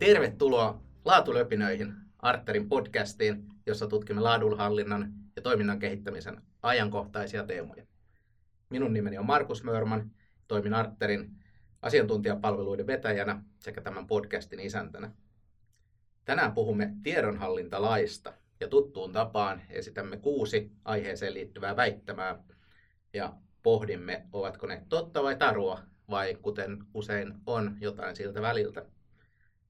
Tervetuloa Laatulöpinöihin, Arterin podcastiin, jossa tutkimme laadunhallinnan ja toiminnan kehittämisen ajankohtaisia teemoja. Minun nimeni on Markus Mörman, toimin Arterin asiantuntijapalveluiden vetäjänä sekä tämän podcastin isäntänä. Tänään puhumme tiedonhallintalaista ja tuttuun tapaan esitämme kuusi aiheeseen liittyvää väittämää ja pohdimme, ovatko ne totta vai tarua vai kuten usein on jotain siltä väliltä.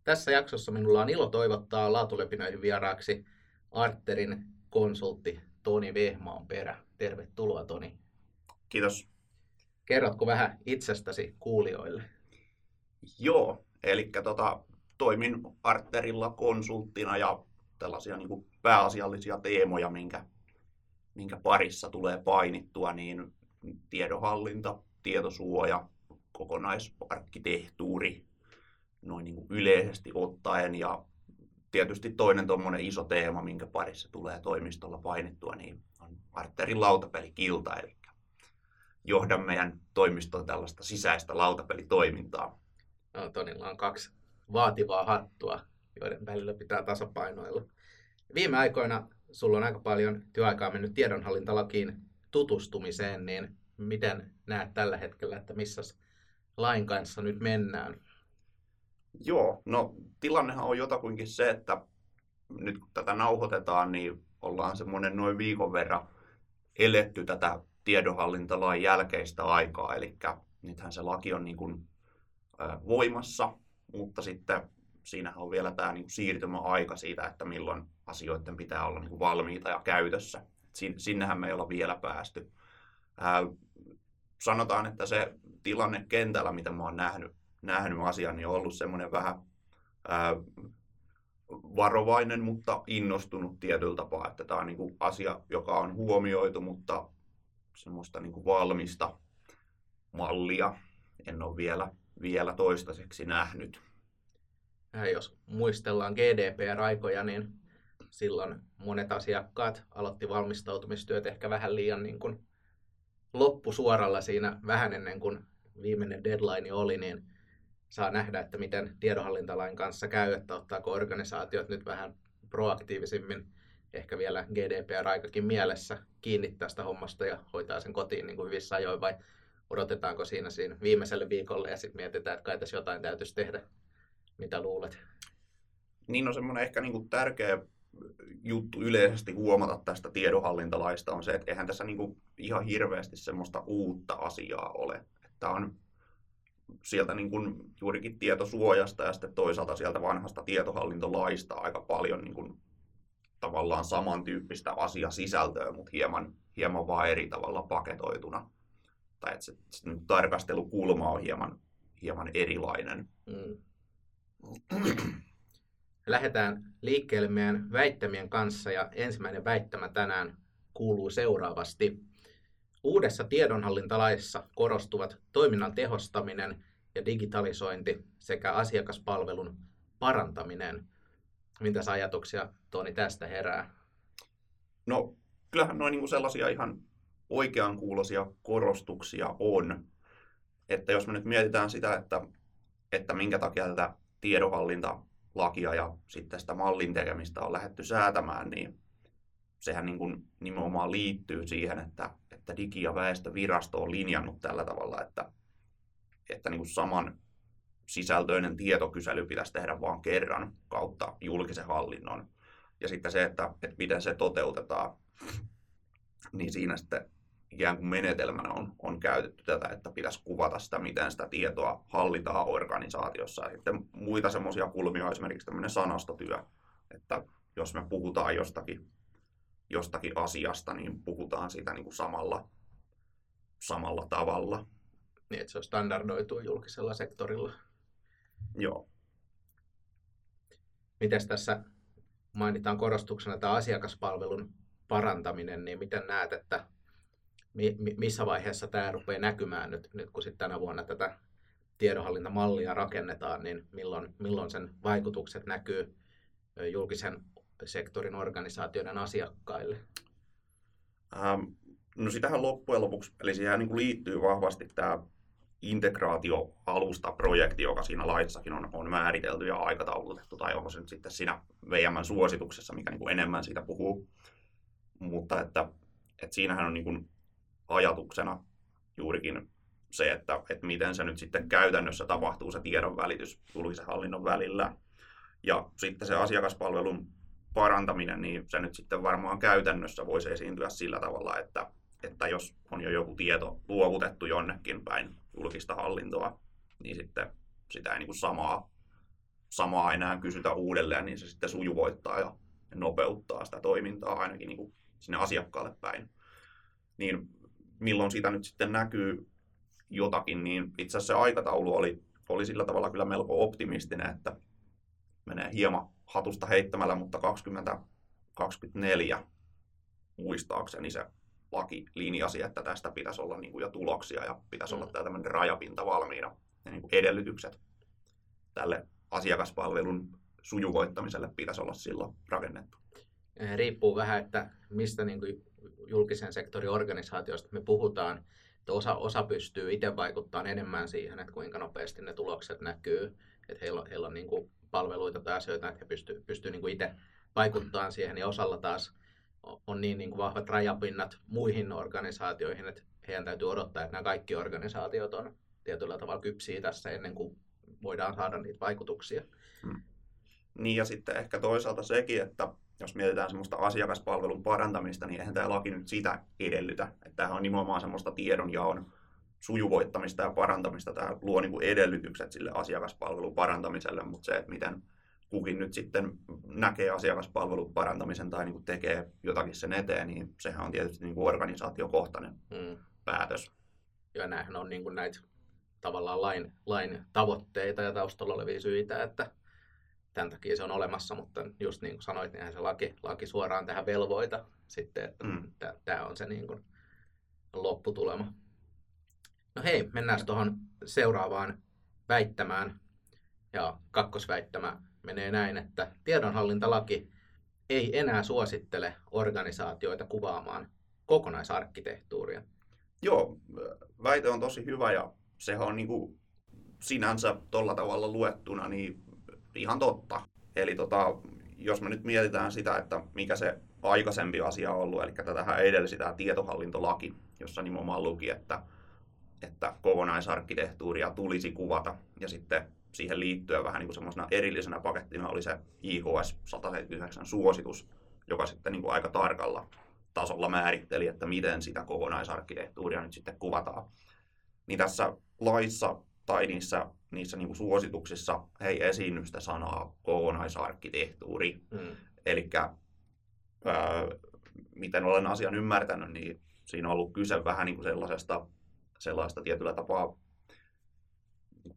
Tässä jaksossa minulla on ilo toivottaa laatulepinöihin vieraaksi Arterin konsultti Toni Vehmaan perä. Tervetuloa Toni. Kiitos. Kerrotko vähän itsestäsi kuulijoille? Joo, eli tota, toimin Arterilla konsulttina ja tällaisia niin kuin pääasiallisia teemoja, minkä, minkä parissa tulee painittua, niin tiedonhallinta, tietosuoja, kokonaisarkkitehtuuri, noin niin yleisesti ottaen. Ja tietysti toinen tuommoinen iso teema, minkä parissa tulee toimistolla painittua, niin on Arterin lautapelikilta, eli johdan meidän toimiston tällaista sisäistä lautapelitoimintaa. No, Tonilla on kaksi vaativaa hattua, joiden välillä pitää tasapainoilla. Viime aikoina sulla on aika paljon työaikaa mennyt tiedonhallintalakiin tutustumiseen, niin miten näet tällä hetkellä, että missä lain kanssa nyt mennään? Joo, no tilannehan on jotakuinkin se, että nyt kun tätä nauhoitetaan, niin ollaan semmoinen noin viikon verran eletty tätä tiedonhallintalain jälkeistä aikaa, eli nythän se laki on niin kuin, voimassa, mutta sitten siinähän on vielä tämä niin kuin siirtymäaika siitä, että milloin asioiden pitää olla niin kuin valmiita ja käytössä. Sinnehän me ei olla vielä päästy. Ää, sanotaan, että se tilanne kentällä, mitä mä oon nähnyt, nähnyt asian, niin on ollut semmoinen vähän ää, varovainen, mutta innostunut tietyllä tapaa, että tämä on niin kuin asia, joka on huomioitu, mutta semmoista niin kuin valmista mallia en ole vielä, vielä toistaiseksi nähnyt. Ja jos muistellaan GDPR-aikoja, niin silloin monet asiakkaat aloitti valmistautumistyöt ehkä vähän liian niin kuin loppusuoralla siinä vähän ennen kuin viimeinen deadline oli, niin saa nähdä, että miten tiedonhallintalain kanssa käy, että ottaako organisaatiot nyt vähän proaktiivisimmin ehkä vielä GDPR-aikakin mielessä kiinni tästä hommasta ja hoitaa sen kotiin niin kuin hyvissä ajoin vai odotetaanko siinä, siinä viimeiselle viikolle ja sitten mietitään, että kai tässä jotain täytyisi tehdä. Mitä luulet? Niin on semmoinen ehkä niin kuin tärkeä juttu yleisesti huomata tästä tiedonhallintalaista on se, että eihän tässä niin kuin ihan hirveästi semmoista uutta asiaa ole. Että on sieltä niin kuin juurikin tietosuojasta ja sitten toisaalta sieltä vanhasta tietohallintolaista aika paljon niin kuin tavallaan samantyyppistä asiasisältöä, mutta hieman, hieman vaan eri tavalla paketoituna. Tai että se, se tarkastelukulma on hieman, hieman erilainen. Mm. Lähdetään liikkeelle meidän väittämien kanssa ja ensimmäinen väittämä tänään kuuluu seuraavasti. Uudessa tiedonhallintalaissa korostuvat toiminnan tehostaminen ja digitalisointi sekä asiakaspalvelun parantaminen. Mitä ajatuksia Toni tästä herää? No kyllähän noin niin sellaisia ihan oikeankuuloisia korostuksia on. Että jos me nyt mietitään sitä, että, että minkä takia tätä tiedonhallintalakia ja sitten sitä mallin tekemistä on lähdetty säätämään, niin sehän niin kuin nimenomaan liittyy siihen, että, että Digi- ja väestövirasto on linjannut tällä tavalla, että, että niin kuin saman sisältöinen tietokysely pitäisi tehdä vain kerran kautta julkisen hallinnon. Ja sitten se, että, että miten se toteutetaan, niin siinä sitten ikään kuin menetelmänä on, on käytetty tätä, että pitäisi kuvata sitä, miten sitä tietoa hallitaan organisaatiossa. Ja sitten muita semmoisia kulmia on esimerkiksi tämmöinen sanastotyö, että jos me puhutaan jostakin, jostakin asiasta, niin puhutaan siitä niin kuin samalla, samalla tavalla. Niin, että se on standardoitu julkisella sektorilla. Joo. Miten tässä mainitaan korostuksena tämä asiakaspalvelun parantaminen, niin miten näet, että missä vaiheessa tämä rupeaa näkymään nyt, nyt kun sitten tänä vuonna tätä tiedonhallintamallia rakennetaan, niin milloin, milloin sen vaikutukset näkyy julkisen sektorin organisaatioiden asiakkaille? Ähm, no sitähän loppujen lopuksi, eli siihen niin liittyy vahvasti tämä integraatioalusta-projekti, joka siinä laissakin on, on määritelty ja aikataulutettu, tai onko se nyt sitten siinä VM-suosituksessa, mikä niin kuin enemmän siitä puhuu. Mutta että, että siinähän on niin kuin ajatuksena juurikin se, että, että miten se nyt sitten käytännössä tapahtuu se tiedon välitys julkisen hallinnon välillä. Ja sitten se asiakaspalvelun parantaminen, niin se nyt sitten varmaan käytännössä voisi esiintyä sillä tavalla, että, että jos on jo joku tieto luovutettu jonnekin päin julkista hallintoa, niin sitten sitä ei niin kuin samaa, samaa enää kysytä uudelleen, niin se sitten sujuvoittaa ja nopeuttaa sitä toimintaa ainakin niin kuin sinne asiakkaalle päin. Niin milloin sitä nyt sitten näkyy jotakin, niin itse asiassa se aikataulu oli, oli sillä tavalla kyllä melko optimistinen, että menee hieman hatusta heittämällä, mutta 2024 muistaakseni se laki linjasi, että tästä pitäisi olla niin kuin jo tuloksia ja pitäisi mm. olla tämä tämmöinen rajapinta valmiina ja niin kuin edellytykset tälle asiakaspalvelun sujuvoittamiselle pitäisi olla silloin rakennettu. Riippuu vähän, että mistä niin kuin julkisen sektorin organisaatioista me puhutaan. Että osa, osa pystyy itse vaikuttamaan enemmän siihen, että kuinka nopeasti ne tulokset näkyy. Että heillä heillä on niin kuin palveluita tai asioita, että he pystyy, pystyy niin itse vaikuttamaan siihen. Ja osalla taas on niin, niin kuin vahvat rajapinnat muihin organisaatioihin, että heidän täytyy odottaa, että nämä kaikki organisaatiot on tietyllä tavalla kypsiä tässä ennen kuin voidaan saada niitä vaikutuksia. Hmm. Niin ja sitten ehkä toisaalta sekin, että jos mietitään semmoista asiakaspalvelun parantamista, niin eihän tämä laki nyt sitä edellytä. Että tämähän on nimenomaan semmoista tiedonjaon sujuvoittamista ja parantamista. Tämä luo niin kuin edellytykset sille asiakaspalvelun parantamiselle, mutta se, että miten kukin nyt sitten näkee asiakaspalvelun parantamisen tai niin kuin tekee jotakin sen eteen, niin sehän on tietysti niin kuin organisaatiokohtainen mm. päätös. Ja näähän on niin kuin näitä tavallaan lain, lain tavoitteita ja taustalla olevia syitä, että tämän takia se on olemassa, mutta just niin kuin sanoit, niin se laki, laki suoraan tähän velvoita sitten, että mm. tämä on se niin kuin lopputulema. No hei, mennään tuohon seuraavaan väittämään. Ja kakkosväittämä menee näin, että tiedonhallintalaki ei enää suosittele organisaatioita kuvaamaan kokonaisarkkitehtuuria. Joo, väite on tosi hyvä ja sehän on niin kuin sinänsä tuolla tavalla luettuna niin ihan totta. Eli tota, jos me nyt mietitään sitä, että mikä se aikaisempi asia on ollut, eli tätähän edelsi tämä tietohallintolaki, jossa nimenomaan luki, että, että kokonaisarkkitehtuuria tulisi kuvata ja sitten siihen liittyen vähän niin kuin semmoisena erillisenä pakettina oli se IHS 179 suositus, joka sitten niin kuin aika tarkalla tasolla määritteli, että miten sitä kokonaisarkkitehtuuria nyt sitten kuvataan. Niin tässä laissa tai niissä, niissä niin kuin suosituksissa ei esiinny sitä sanaa kokonaisarkkitehtuuri. Mm. Eli miten olen asian ymmärtänyt, niin siinä on ollut kyse vähän niin kuin sellaisesta, sellaista tietyllä tapaa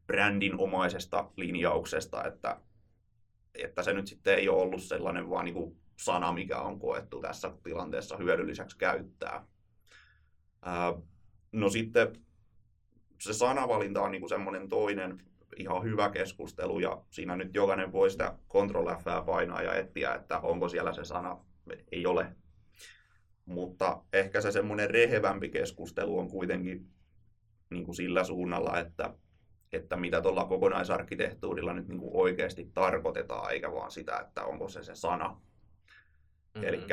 brändinomaisesta linjauksesta, että, että se nyt sitten ei ole ollut sellainen vaan niin kuin sana, mikä on koettu tässä tilanteessa hyödylliseksi käyttää. Ää, no sitten se sanavalinta on niin semmoinen toinen ihan hyvä keskustelu ja siinä nyt jokainen voi sitä Ctrl F painaa ja etsiä, että onko siellä se sana. Ei ole. Mutta ehkä se semmoinen rehevämpi keskustelu on kuitenkin niin kuin sillä suunnalla, että että mitä tuolla kokonaisarkkitehtuurilla nyt niin kuin oikeasti tarkoitetaan, eikä vaan sitä, että onko se se sana. Mm-hmm. Eli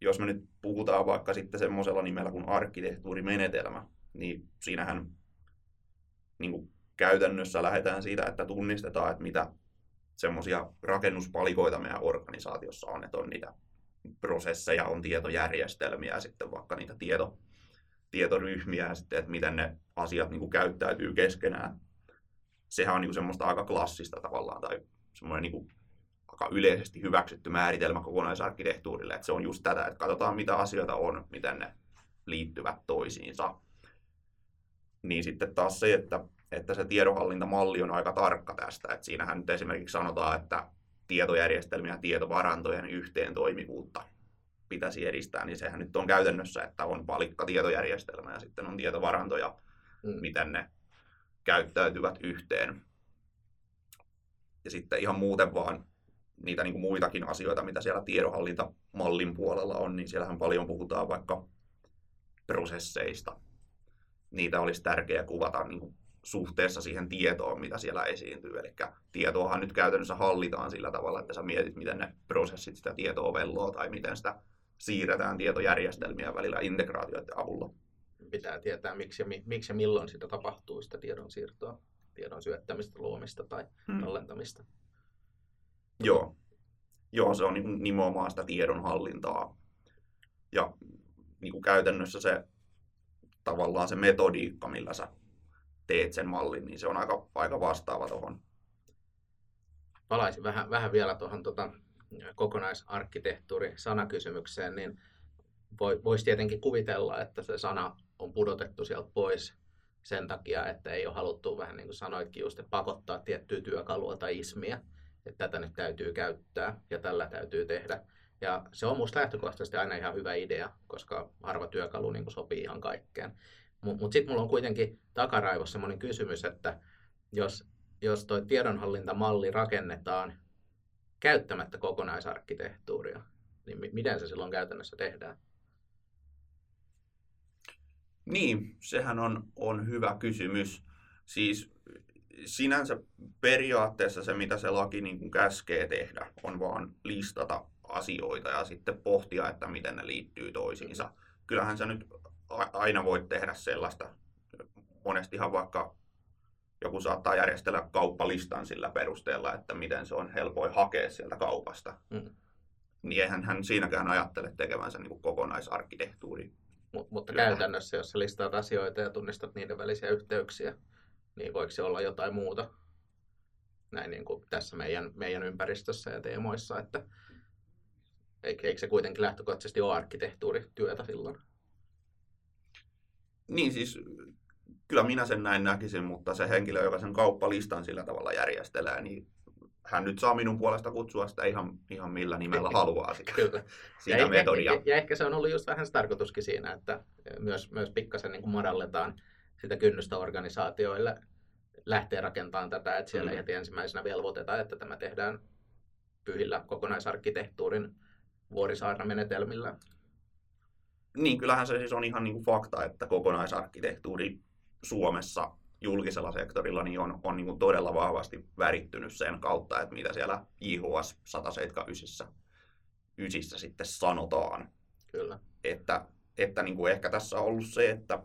jos me nyt puhutaan vaikka sitten semmoisella nimellä kuin arkkitehtuurimenetelmä, niin siinähän niin kuin käytännössä lähdetään siitä, että tunnistetaan, että mitä semmoisia rakennuspalikoita meidän organisaatiossa on, että on niitä prosesseja, on tietojärjestelmiä ja sitten vaikka niitä tieto, tietoryhmiä ja sitten, että miten ne asiat niin kuin käyttäytyy keskenään. Sehän on niin kuin semmoista aika klassista tavallaan tai semmoinen niin kuin aika yleisesti hyväksytty määritelmä kokonaisarkkitehtuurille, että se on just tätä, että katsotaan mitä asioita on, miten ne liittyvät toisiinsa. Niin sitten taas se, että, että se tiedonhallintamalli on aika tarkka tästä, että siinähän nyt esimerkiksi sanotaan, että tietojärjestelmien ja tietovarantojen yhteen toimivuutta pitäisi edistää, niin sehän nyt on käytännössä, että on palikka tietojärjestelmä ja sitten on tietovaranto ja mm. miten ne käyttäytyvät yhteen. Ja sitten ihan muuten vaan niitä niin kuin muitakin asioita, mitä siellä tiedonhallintamallin puolella on, niin siellähän paljon puhutaan vaikka prosesseista. niitä olisi tärkeää kuvata niin kuin suhteessa siihen tietoon, mitä siellä esiintyy. Eli tietoahan nyt käytännössä hallitaan sillä tavalla, että sä mietit, miten ne prosessit sitä tietoa velloo tai miten sitä siirretään tietojärjestelmiä välillä integraatioiden avulla. Pitää tietää, miksi ja, miksi ja milloin sitä tapahtuu, sitä tiedon siirtoa, tiedon syöttämistä, luomista tai hmm. tallentamista. Joo. Joo, se on niin nimenomaan sitä tiedonhallintaa. Ja niin kuin käytännössä se tavallaan se metodiikka, millä sä teet sen mallin, niin se on aika, aika vastaava tuohon. Palaisin vähän, vähän vielä tuohon tota, kokonaisarkkitehtuuri-sanakysymykseen, niin voisi tietenkin kuvitella, että se sana on pudotettu sieltä pois sen takia, että ei ole haluttu vähän niin kuin sanoitkin just, että pakottaa tiettyä työkalua tai ismiä, että tätä nyt täytyy käyttää ja tällä täytyy tehdä. Ja se on minusta lähtökohtaisesti aina ihan hyvä idea, koska harva työkalu niin kuin sopii ihan kaikkeen. Mutta mut sitten mulla on kuitenkin takaraivossa sellainen kysymys, että jos, jos tuo tiedonhallintamalli rakennetaan käyttämättä kokonaisarkkitehtuuria, niin miten se silloin käytännössä tehdään? Niin, sehän on, on hyvä kysymys. Siis sinänsä periaatteessa se, mitä se laki niin kuin käskee tehdä, on vaan listata asioita ja sitten pohtia, että miten ne liittyy toisiinsa. Kyllähän sä nyt aina voit tehdä sellaista. Monestihan vaikka joku saattaa järjestellä kauppalistan sillä perusteella, että miten se on helpoin hakea sieltä kaupasta. Mm. Niin eihän hän siinäkään ajattele tekevänsä niin kokonaisarkkitehtuuri. Mut, mutta Kyllä. käytännössä, jos sä listaat asioita ja tunnistat niiden välisiä yhteyksiä, niin voiko se olla jotain muuta näin niin kuin tässä meidän, meidän ympäristössä ja teemoissa, että eikö se kuitenkin lähtökohtaisesti ole arkkitehtuurityötä silloin? Niin siis kyllä minä sen näin näkisin, mutta se henkilö, joka sen kauppalistan sillä tavalla järjestelee, niin hän nyt saa minun puolesta kutsua sitä ihan, ihan millä nimellä haluaa sitä, Kyllä. sitä ja metodia. Ja, ja ehkä se on ollut just vähän se tarkoituskin siinä, että myös, myös pikkasen niin kuin madalletaan sitä kynnystä organisaatioille lähteä rakentamaan tätä, että siellä mm. heti ensimmäisenä velvoitetaan, että tämä tehdään pyhillä kokonaisarkkitehtuurin vuorisaarnamenetelmillä. Niin, kyllähän se siis on ihan niin kuin fakta, että kokonaisarkkitehtuuri Suomessa julkisella sektorilla niin on, on niin kuin todella vahvasti värittynyt sen kautta, että mitä siellä JHS 179 ysissä sitten sanotaan. Kyllä. Että, että niin kuin ehkä tässä on ollut se, että,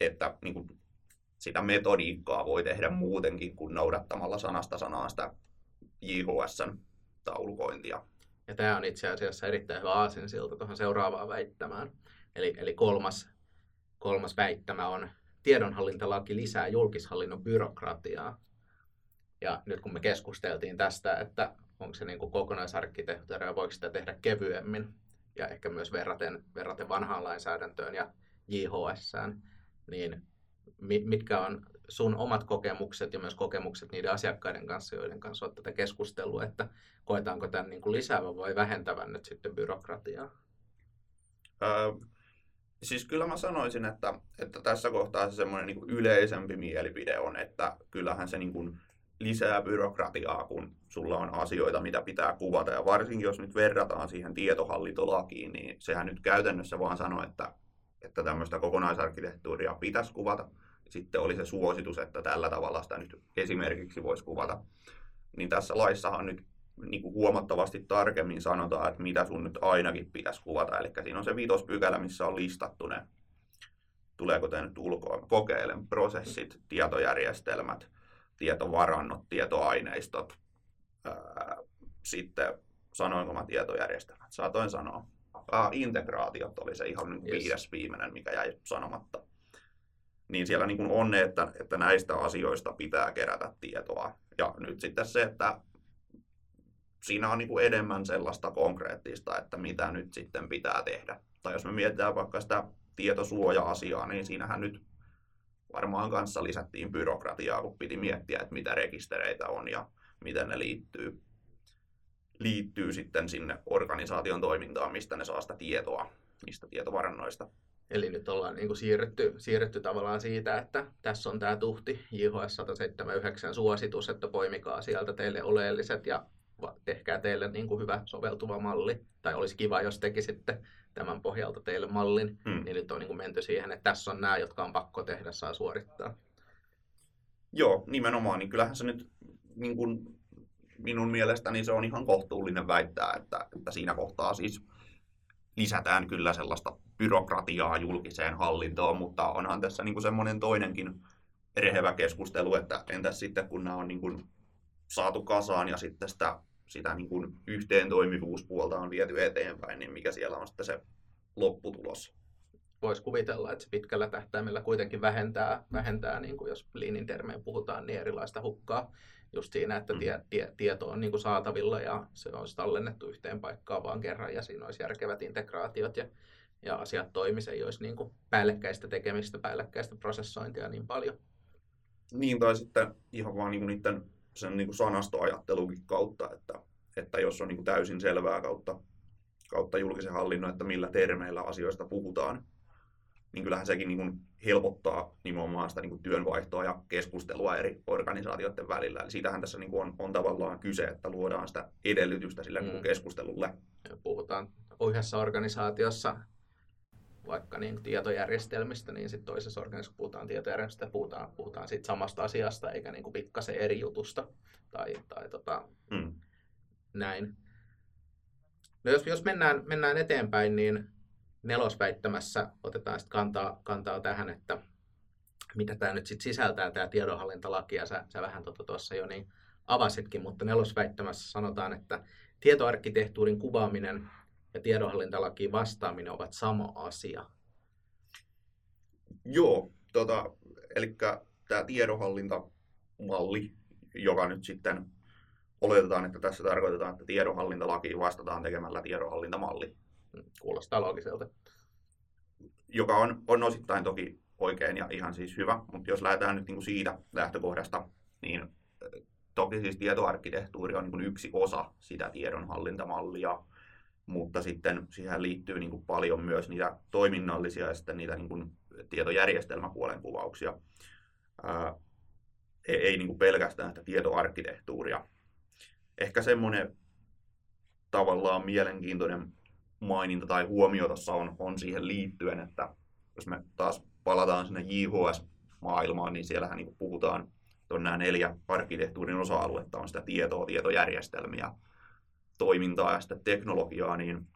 että niin kuin sitä metodiikkaa voi tehdä muutenkin kuin noudattamalla sanasta sanaa sitä JHSn taulukointia. Ja tämä on itse asiassa erittäin hyvä aasinsilta tuohon seuraavaan väittämään. Eli, eli kolmas, kolmas väittämä on, tiedonhallintalaki lisää julkishallinnon byrokratiaa. Ja nyt kun me keskusteltiin tästä, että onko se niin kokonaisarkkitehtuuri ja voiko sitä tehdä kevyemmin, ja ehkä myös verraten, verraten vanhaan lainsäädäntöön ja JHS, niin mitkä on sun omat kokemukset ja myös kokemukset niiden asiakkaiden kanssa, joiden kanssa olet tätä keskustelua, että koetaanko tämän niin kuin lisäävän vai vähentävän nyt sitten byrokratiaa? Öö, siis kyllä mä sanoisin, että, että tässä kohtaa se semmoinen niin yleisempi mielipide on, että kyllähän se niin kuin lisää byrokratiaa, kun sulla on asioita, mitä pitää kuvata. Ja varsinkin jos nyt verrataan siihen tietohallintolakiin, niin sehän nyt käytännössä vaan sanoo, että, että tämmöistä kokonaisarkkitehtuuria pitäisi kuvata sitten oli se suositus, että tällä tavalla sitä nyt esimerkiksi voisi kuvata. Niin tässä laissahan nyt niin kuin huomattavasti tarkemmin sanotaan, että mitä sun nyt ainakin pitäisi kuvata. Eli siinä on se viitospykälä, missä on listattu ne, tuleeko tämä nyt ulkoa, kokeilen prosessit, tietojärjestelmät, tietovarannot, tietoaineistot, ää, sitten sanoinko mä tietojärjestelmät, saatoin sanoa. Ah, integraatiot oli se ihan yes. viides viimeinen, mikä jäi sanomatta niin siellä niin kuin on ne, että, että näistä asioista pitää kerätä tietoa. Ja nyt sitten se, että siinä on niin kuin enemmän sellaista konkreettista, että mitä nyt sitten pitää tehdä. Tai jos me mietitään vaikka sitä tietosuoja-asiaa, niin siinähän nyt varmaan kanssa lisättiin byrokratiaa, kun piti miettiä, että mitä rekistereitä on ja miten ne liittyy, liittyy sitten sinne organisaation toimintaan, mistä ne saa sitä tietoa, mistä tietovarannoista. Eli nyt ollaan niin kuin siirretty, siirretty tavallaan siitä, että tässä on tämä tuhti JHS 179 suositus, että poimikaa sieltä teille oleelliset ja tehkää teille niin kuin hyvä soveltuva malli. Tai olisi kiva, jos tekisitte tämän pohjalta teille mallin, Mm. niin nyt on niin kuin menty siihen, että tässä on nämä, jotka on pakko tehdä, saa suorittaa. Joo, nimenomaan. Niin kyllähän se nyt niin kuin minun mielestäni se on ihan kohtuullinen väittää, että, että siinä kohtaa siis lisätään kyllä sellaista byrokratiaa julkiseen hallintoon, mutta onhan tässä niin kuin semmoinen toinenkin rehevä keskustelu, että entäs sitten kun nämä on niin kuin saatu kasaan ja sitten sitä, sitä niin kuin yhteen toimivuuspuolta on viety eteenpäin, niin mikä siellä on sitten se lopputulos. Voisi kuvitella, että se pitkällä tähtäimellä kuitenkin vähentää, vähentää niin kuin jos liinin termeen puhutaan, niin erilaista hukkaa just siinä, että Mm. tie, tie, tieto on niin kuin saatavilla ja se on tallennettu yhteen paikkaan vaan kerran ja siinä olisi järkevät integraatiot ja, ja asiat toimisi, ei olisi niin kuin päällekkäistä tekemistä, päällekkäistä prosessointia niin paljon. Niin, tai sitten ihan vaan niin kuin niiden sen niin kuin sanastoajattelunkin kautta, että, että jos on niin kuin täysin selvää kautta, kautta julkisen hallinnon, että millä termeillä asioista puhutaan, niin kyllähän sekin niin kuin helpottaa nimenomaan sitä niin kuin työnvaihtoa ja keskustelua eri organisaatioiden välillä. Eli siitähän tässä niin kuin on, on tavallaan kyse, että luodaan sitä edellytystä sille niin kuin Mm. keskustelulle. Ja puhutaan yhdessä organisaatiossa vaikka niin tietojärjestelmistä, niin sitten toisessa organisaatiossa puhutaan tietojärjestelmistä, puhutaan, puhutaan siitä samasta asiasta, eikä niin kuin pikkasen eri jutusta tai, tai tota, Mm. näin. No jos, jos mennään, mennään eteenpäin, niin nelosväittämässä otetaan sitten kantaa, kantaa tähän, että mitä tämä nyt sitten sisältää, tämä tiedonhallintalaki, ja sä, sä vähän tuota tuossa jo niin avasitkin, mutta nelosväittämässä sanotaan, että tietoarkkitehtuurin kuvaaminen ja tiedonhallintalakiin vastaaminen ovat sama asia. Joo, tota, eli tämä tiedonhallintamalli, joka nyt sitten oletetaan, että tässä tarkoitetaan, että tiedonhallintalakiin vastataan tekemällä tiedonhallintamalli, Kuulostaa loogiselta. joka on, on osittain toki oikein ja ihan siis hyvä, mutta jos lähdetään nyt niinku siitä lähtökohdasta, niin eh, toki siis tietoarkkitehtuuri on niinku yksi osa sitä tiedonhallintamallia, mutta sitten siihen liittyy niinku paljon myös niitä toiminnallisia ja sitten niitä niinku tietojärjestelmäpuolen kuvauksia. Ää, ei, ei niinku pelkästään sitä tietoarkkitehtuuria. Ehkä semmoinen tavallaan mielenkiintoinen maininta tai huomio tuossa on, on siihen liittyen, että jos me taas palataan sinne JHS-maailmaan, niin siellähän niin puhutaan, että on nämä neljä arkkitehtuurin osa-aluetta, on sitä tietoa, tietojärjestelmiä, toimintaa ja sitten teknologiaa, niin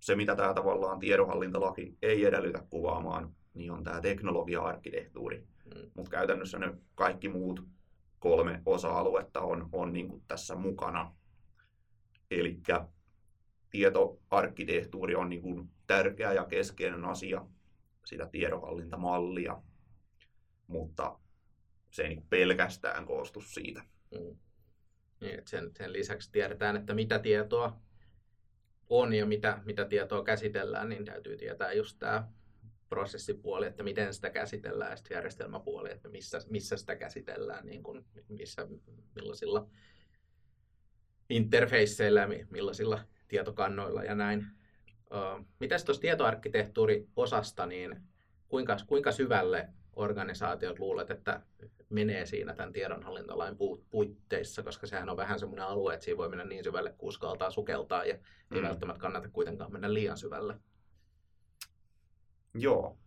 se, mitä tämä tavallaan tiedonhallintalaki ei edellytä kuvaamaan, niin on tämä teknologia-arkkitehtuuri. Mm. Mutta käytännössä ne kaikki muut kolme osa-aluetta on, on niin kuin tässä mukana. Eli tietoarkkitehtuuri on niin kuin tärkeä ja keskeinen asia, sitä tiedonhallintamallia, mutta se ei niin pelkästään koostu siitä. Mm. Niin, että sen, sen lisäksi tiedetään, että mitä tietoa on ja mitä, mitä tietoa käsitellään, niin täytyy tietää just tämä prosessipuoli, että miten sitä käsitellään, ja sitten järjestelmäpuoli, että missä, missä sitä käsitellään, niin kuin, missä, millaisilla interfaceilla ja mi- millaisilla tietokannoilla ja näin. Mitäs tuossa tietoarkkitehtuuri-osasta, niin kuinka, kuinka syvälle organisaatiot luulet, että menee siinä tämän tiedonhallintalain pu- puitteissa, koska sehän on vähän semmoinen alue, että siinä voi mennä niin syvälle, kun uskaltaa sukeltaa ja ei Mm. välttämättä kannata kuitenkaan mennä liian syvälle. Joo.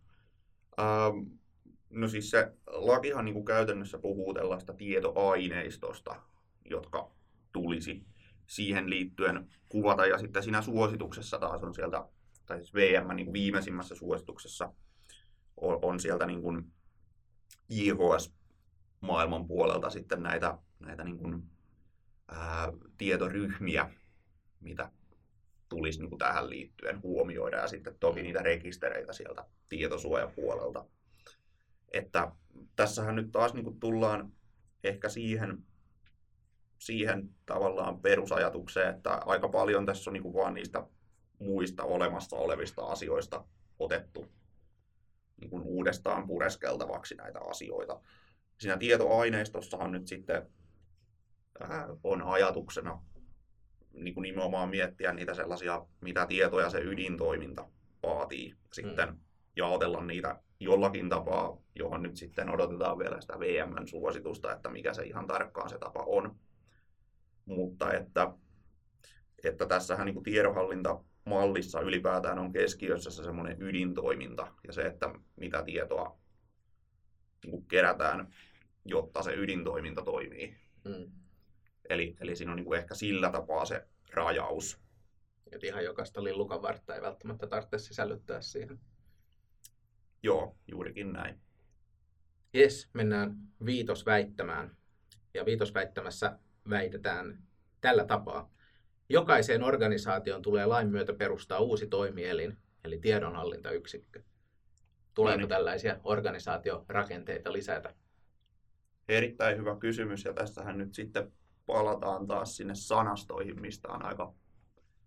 Ähm, no siis se lakihan niin kuin käytännössä puhuu tällaista tietoaineistosta, jotka tulisi siihen liittyen kuvata. Ja sitten siinä suosituksessa taas on sieltä, tai siis VM niin kuin viimeisimmässä suosituksessa on, on sieltä niin kuin JHS-maailman puolelta sitten näitä, näitä niin kuin, ää, tietoryhmiä, mitä tulisi niin kuin tähän liittyen huomioida ja sitten toki niitä rekistereitä sieltä tietosuojapuolelta. Että tässähän nyt taas niin kuin tullaan ehkä siihen, siihen tavallaan perusajatukseen, että aika paljon tässä on niin kuin vaan niistä muista olemassa olevista asioista otettu niin kuin uudestaan pureskeltavaksi näitä asioita. Siinä tietoaineistossahan nyt sitten ää, on ajatuksena niin kuin nimenomaan miettiä niitä sellaisia, mitä tietoja se ydintoiminta vaatii. Sitten mm. jaotella niitä jollakin tapaa, johon nyt sitten odotetaan vielä sitä VM-suositusta, että mikä se ihan tarkkaan se tapa on. Mutta että, että tässähän niin kuin tiedonhallinta mallissa ylipäätään on keskiössä se semmoinen ydintoiminta ja se, että mitä tietoa niin kerätään, jotta se ydintoiminta toimii. Mm. Eli, eli siinä on niin kuin ehkä sillä tapaa se rajaus. Et ihan jokaista lillukan vartta ei välttämättä tarvitse sisällyttää siihen. Joo, juurikin näin. Jes, mennään viitosväittämään. Ja viitosväittämässä väitetään tällä tapaa. Jokaiseen organisaation tulee lain myötä perustaa uusi toimielin, eli tiedonhallintayksikkö. Tuleeko no niin. tällaisia organisaatiorakenteita lisätä? Erittäin hyvä kysymys, ja tässähän nyt sitten palataan taas sinne sanastoihin, mistä on aika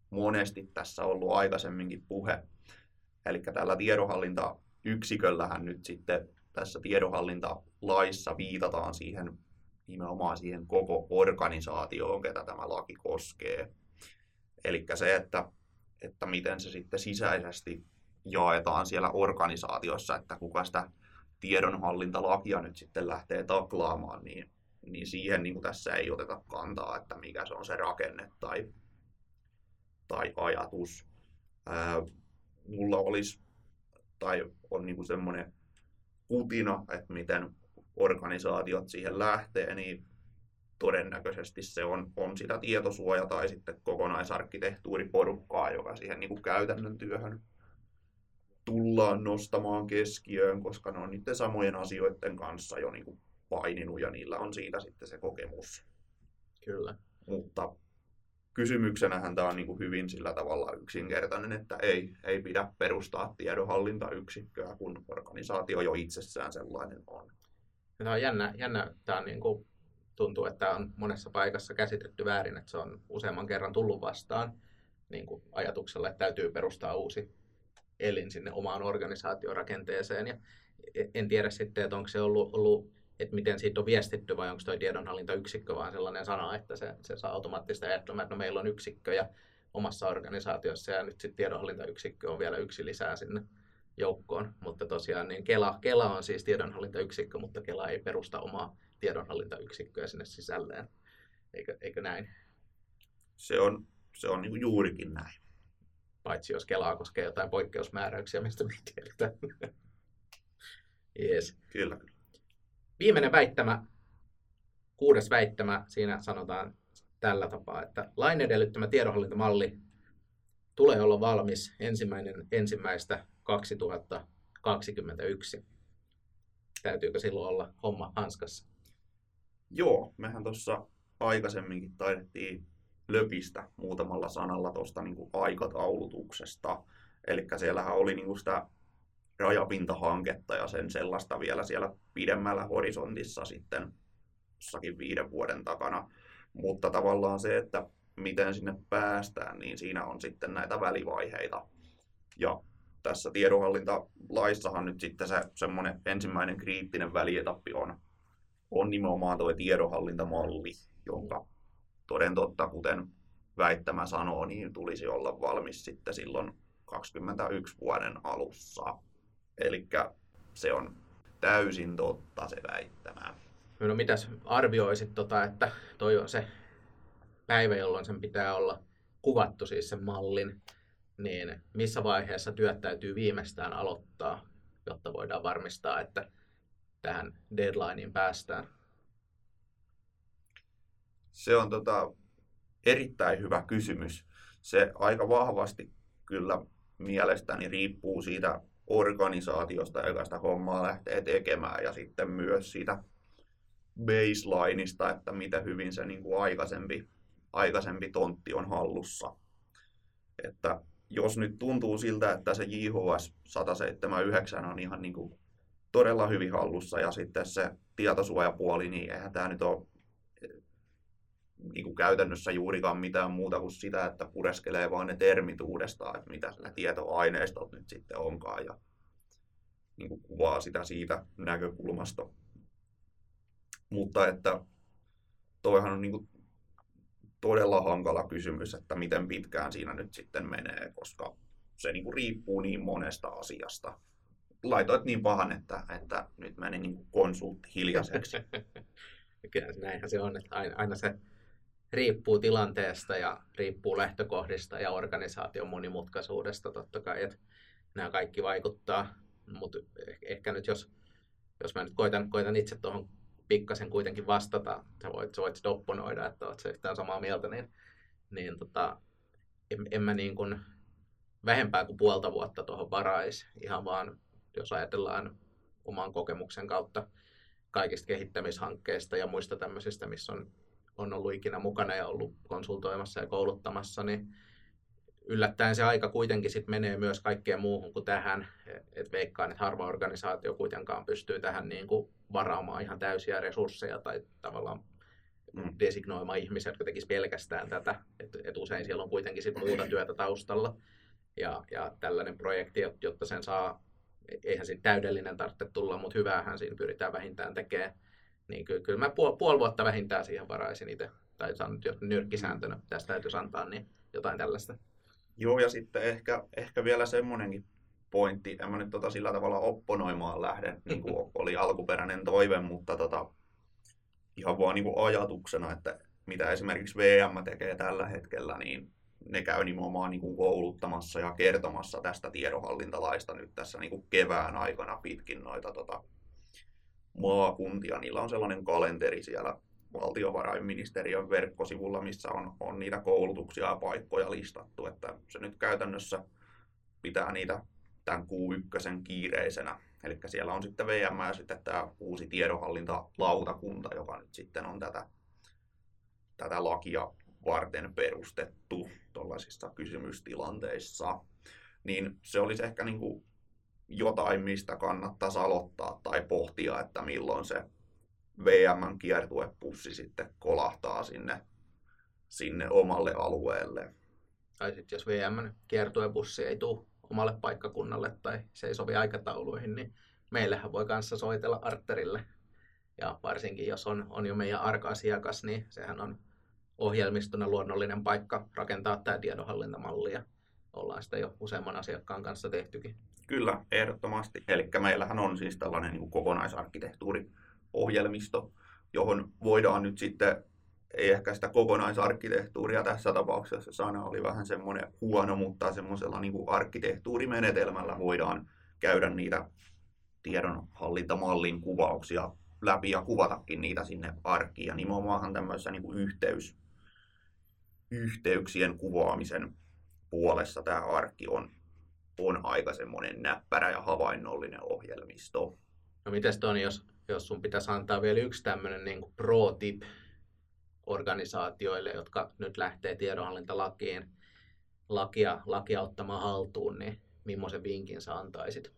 monesti tässä ollut aikaisemminkin puhe. Eli tällä tiedonhallintayksikköllähän nyt sitten tässä tiedonhallintalaissa viitataan siihen nimenomaan siihen koko organisaatioon, ketä tämä laki koskee. Eli se, että, että miten se sitten sisäisesti jaetaan siellä organisaatiossa, että kuka sitä tiedonhallintalakia nyt sitten lähtee taklaamaan, niin, niin siihen niin kuin tässä ei oteta kantaa, että mikä se on se rakenne tai, tai ajatus. Ää, mulla olisi, tai on niin kuin semmoinen kutina, että miten organisaatiot siihen lähtee, niin todennäköisesti se on, on sitä tietosuoja tai sitten kokonaisarkkitehtuuriporukkaa, joka siihen niin kuin käytännön työhön tullaan nostamaan keskiöön, koska ne on niiden samojen asioiden kanssa jo niin kuin paininut ja niillä on siitä sitten se kokemus. Kyllä. Mutta kysymyksenähän tämä on niin kuin hyvin sillä tavalla yksinkertainen, että ei, ei pidä perustaa tiedonhallintayksikköä, kun organisaatio jo itsessään sellainen on. Tämä on jännä, jännä tämä on niin kuin, tuntuu, että on monessa paikassa käsitetty väärin, että se on useamman kerran tullut vastaan niin kuin ajatuksella, että täytyy perustaa uusi elin sinne omaan organisaatiorakenteeseen. Ja en tiedä sitten, että onko se ollut, ollut että miten siitä on viestitty vai onko tuo tiedonhallintayksikkö vaan sellainen sana, että se, se saa automaattista ajattelua, että no meillä on yksikkö ja omassa organisaatiossa ja nyt sitten tiedonhallintayksikkö on vielä yksi lisää sinne joukkoon. Mutta tosiaan niin Kela, Kela on siis tiedonhallintayksikkö, mutta Kela ei perusta omaa tiedonhallintayksikköä sinne sisälleen. Eikö, eikö näin? Se on, se on juurikin näin. Paitsi jos Kelaa koskee jotain poikkeusmääräyksiä, mistä me tiedetään. yes. Kyllä. Viimeinen väittämä, kuudes väittämä, siinä sanotaan tällä tapaa, että lain edellyttämä tiedonhallintamalli tulee olla valmis ensimmäinen ensimmäistä 2021. Täytyykö silloin olla homma hanskassa? Joo, mehän tuossa aikaisemminkin taidettiin löpistä muutamalla sanalla tuosta niin aikataulutuksesta. Eli siellähän oli niin kuin sitä rajapintahanketta ja sen sellaista vielä siellä pidemmällä horisontissa sitten jossakin viiden vuoden takana. Mutta tavallaan se, että miten sinne päästään, niin siinä on sitten näitä välivaiheita. Ja tässä tiedonhallintalaissahan nyt sitten se semmoinen ensimmäinen kriittinen välietappi on, on nimenomaan tuo tiedonhallintamalli, jonka toden totta, kuten väittämä sanoo, niin tulisi olla valmis sitten silloin 21 vuoden alussa. Eli se on täysin totta se väittämä. No mitäs arvioisit, tota, että toi on se päivä, jolloin sen pitää olla kuvattu siis sen mallin, niin missä vaiheessa työt täytyy viimeistään aloittaa, jotta voidaan varmistaa, että tähän deadlineen päästään? Se on tota, erittäin hyvä kysymys. Se aika vahvasti kyllä mielestäni riippuu siitä organisaatiosta, joka sitä hommaa lähtee tekemään ja sitten myös siitä baselineista, että mitä hyvin se niin kuin aikaisempi, aikaisempi tontti on hallussa. Että jos nyt tuntuu siltä, että se JHS 179 on ihan niin kuin todella hyvin hallussa ja sitten se tietosuojapuoli, niin eihän tämä nyt ole niin kuin käytännössä juurikaan mitään muuta kuin sitä, että pureskelee vaan ne termit uudestaan, että mitä ne tietoaineistot nyt sitten onkaan ja niin kuin kuvaa sitä siitä näkökulmasta. Mutta että toihan on niin kuin todella hankala kysymys, että miten pitkään siinä nyt sitten menee, koska se niin kuin riippuu niin monesta asiasta. Laitoit niin pahan, että, että nyt meni niin konsultti hiljaiseksi. Kyllä näinhän se on, että aina, aina se riippuu tilanteesta ja riippuu lähtökohdista ja organisaation monimutkaisuudesta totta kai, että nämä kaikki vaikuttaa, mutta ehkä nyt jos, jos mä nyt koitan, koitan itse tuohon pikkasen kuitenkin vastata, sä voit, sä voit opponoida, että oot se yhtään samaa mieltä, niin, niin tota, en, en mä niin kuin vähempää kuin puolta vuotta tuohon varais, ihan vaan jos ajatellaan oman kokemuksen kautta kaikista kehittämishankkeista ja muista tämmöisistä, missä on, on ollut ikinä mukana ja ollut konsultoimassa ja kouluttamassa, niin yllättäen se aika kuitenkin sit menee myös kaikkeen muuhun kuin tähän. Et veikkaan, että harva organisaatio kuitenkaan pystyy tähän niin kuin varaamaan ihan täysiä resursseja tai tavallaan mm. designoimaan ihmisiä, jotka tekisivät pelkästään tätä. Et, et usein siellä on kuitenkin sit muuta työtä taustalla. Ja, ja tällainen projekti, jotta sen saa, eihän siitä täydellinen tarvitse tulla, mutta hyväähän siinä pyritään vähintään tekemään. Niin kyllä, kyllä mä puol, puoli vuotta vähintään siihen varaisin itse. Tai sanon nyt nyrkkisääntönä, tästä täytyisi antaa, niin jotain tällaista. Joo, ja sitten ehkä, ehkä vielä semmoinenkin pointti, en mä nyt tota sillä tavalla opponoimaan lähde, niin kuin oli alkuperäinen toive, mutta tota, ihan vaan niin kuin ajatuksena, että mitä esimerkiksi VM tekee tällä hetkellä, niin ne käy nimenomaan niin kuin kouluttamassa ja kertomassa tästä tiedonhallintalaista nyt tässä niin kuin kevään aikana pitkin noita tota, maakuntia. Niillä on sellainen kalenteri siellä valtiovarainministeriön verkkosivulla, missä on, on niitä koulutuksia ja paikkoja listattu, että se nyt käytännössä pitää niitä tämän Q1 kiireisenä. Eli siellä on sitten VM ja sitten tämä uusi tiedonhallintalautakunta, joka nyt sitten on tätä, tätä lakia varten perustettu tuollaisissa kysymystilanteissa. Niin se olisi ehkä niin kuin jotain, mistä kannattaisi aloittaa tai pohtia, että milloin se VMn kiertuepussi sitten kolahtaa sinne, sinne omalle alueelle. Tai sitten jos VMn kiertuepussi ei tule omalle paikkakunnalle tai se ei sovi aikatauluihin, niin meillähän voi kanssa soitella Arterille. Ja varsinkin jos on, on jo meidän arka-asiakas, niin sehän on ohjelmistona luonnollinen paikka rakentaa tämä tiedonhallintamalli ja ollaan sitä jo useamman asiakkaan kanssa tehtykin. Kyllä, ehdottomasti. Eli meillähän on siis tällainen niin kokonaisarkkitehtuuri ohjelmisto, johon voidaan nyt sitten, ei ehkä sitä kokonaisarkkitehtuuria tässä tapauksessa, sana oli vähän semmoinen huono, mutta semmoisella niin kuin arkkitehtuurimenetelmällä voidaan käydä niitä tiedonhallintamallin kuvauksia läpi ja kuvatakin niitä sinne arkkiin. Ja nimenomaan tämmöisessä niin kuin yhteys, yhteyksien kuvaamisen puolessa tämä arkki on, on aika semmoinen näppärä ja havainnollinen ohjelmisto. No mites Toni, jos jos sun pitäisi antaa vielä yksi tämmöinen niin kuin pro-tip organisaatioille, jotka nyt lähtee tiedonhallintalakiin lakia, lakia ottamaan haltuun, niin millaisen vinkin sä antaisit?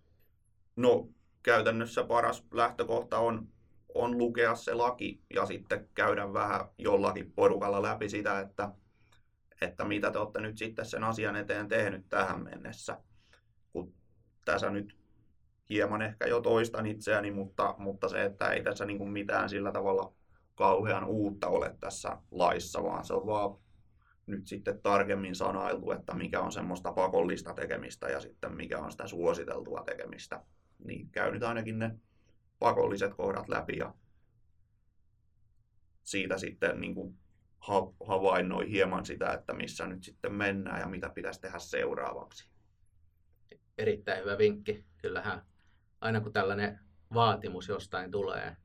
No käytännössä paras lähtökohta on, on lukea se laki ja sitten käydä vähän jollakin porukalla läpi sitä, että, että mitä te olette nyt sitten sen asian eteen tehnyt tähän mennessä. Kun tässä nyt hieman ehkä jo toistan itseäni, mutta, mutta se, että ei tässä niin kuin mitään sillä tavalla kauhean uutta ole tässä laissa, vaan se on vaan nyt sitten tarkemmin sanailtu, että mikä on semmoista pakollista tekemistä ja sitten mikä on sitä suositeltua tekemistä. Niin käy nyt ainakin ne pakolliset kohdat läpi ja siitä sitten niin kuin havainnoi hieman sitä, että missä nyt sitten mennään ja mitä pitäisi tehdä seuraavaksi. Erittäin hyvä vinkki. Kyllähän aina kun tällainen vaatimus jostain tulee,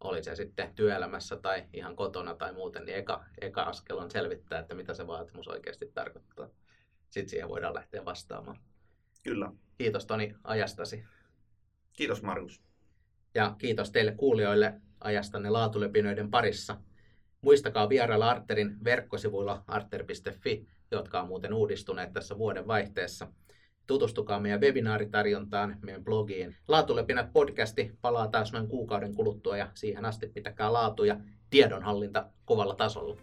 oli se sitten työelämässä tai ihan kotona tai muuten, niin eka, eka askel on selvittää, että mitä se vaatimus oikeasti tarkoittaa. Sitten siihen voidaan lähteä vastaamaan. Kyllä. Kiitos Toni ajastasi. Kiitos Markus. Ja kiitos teille kuulijoille ajastanne laatulepinöiden parissa. Muistakaa vierailla Arterin verkkosivuilla arter.fi, jotka on muuten uudistuneet tässä vuoden vaihteessa. Tutustukaa meidän webinaaritarjontaan, meidän blogiin. Laatulepinät podcasti palaa taas noin kuukauden kuluttua ja siihen asti pitäkää laatu ja tiedonhallinta kovalla tasolla.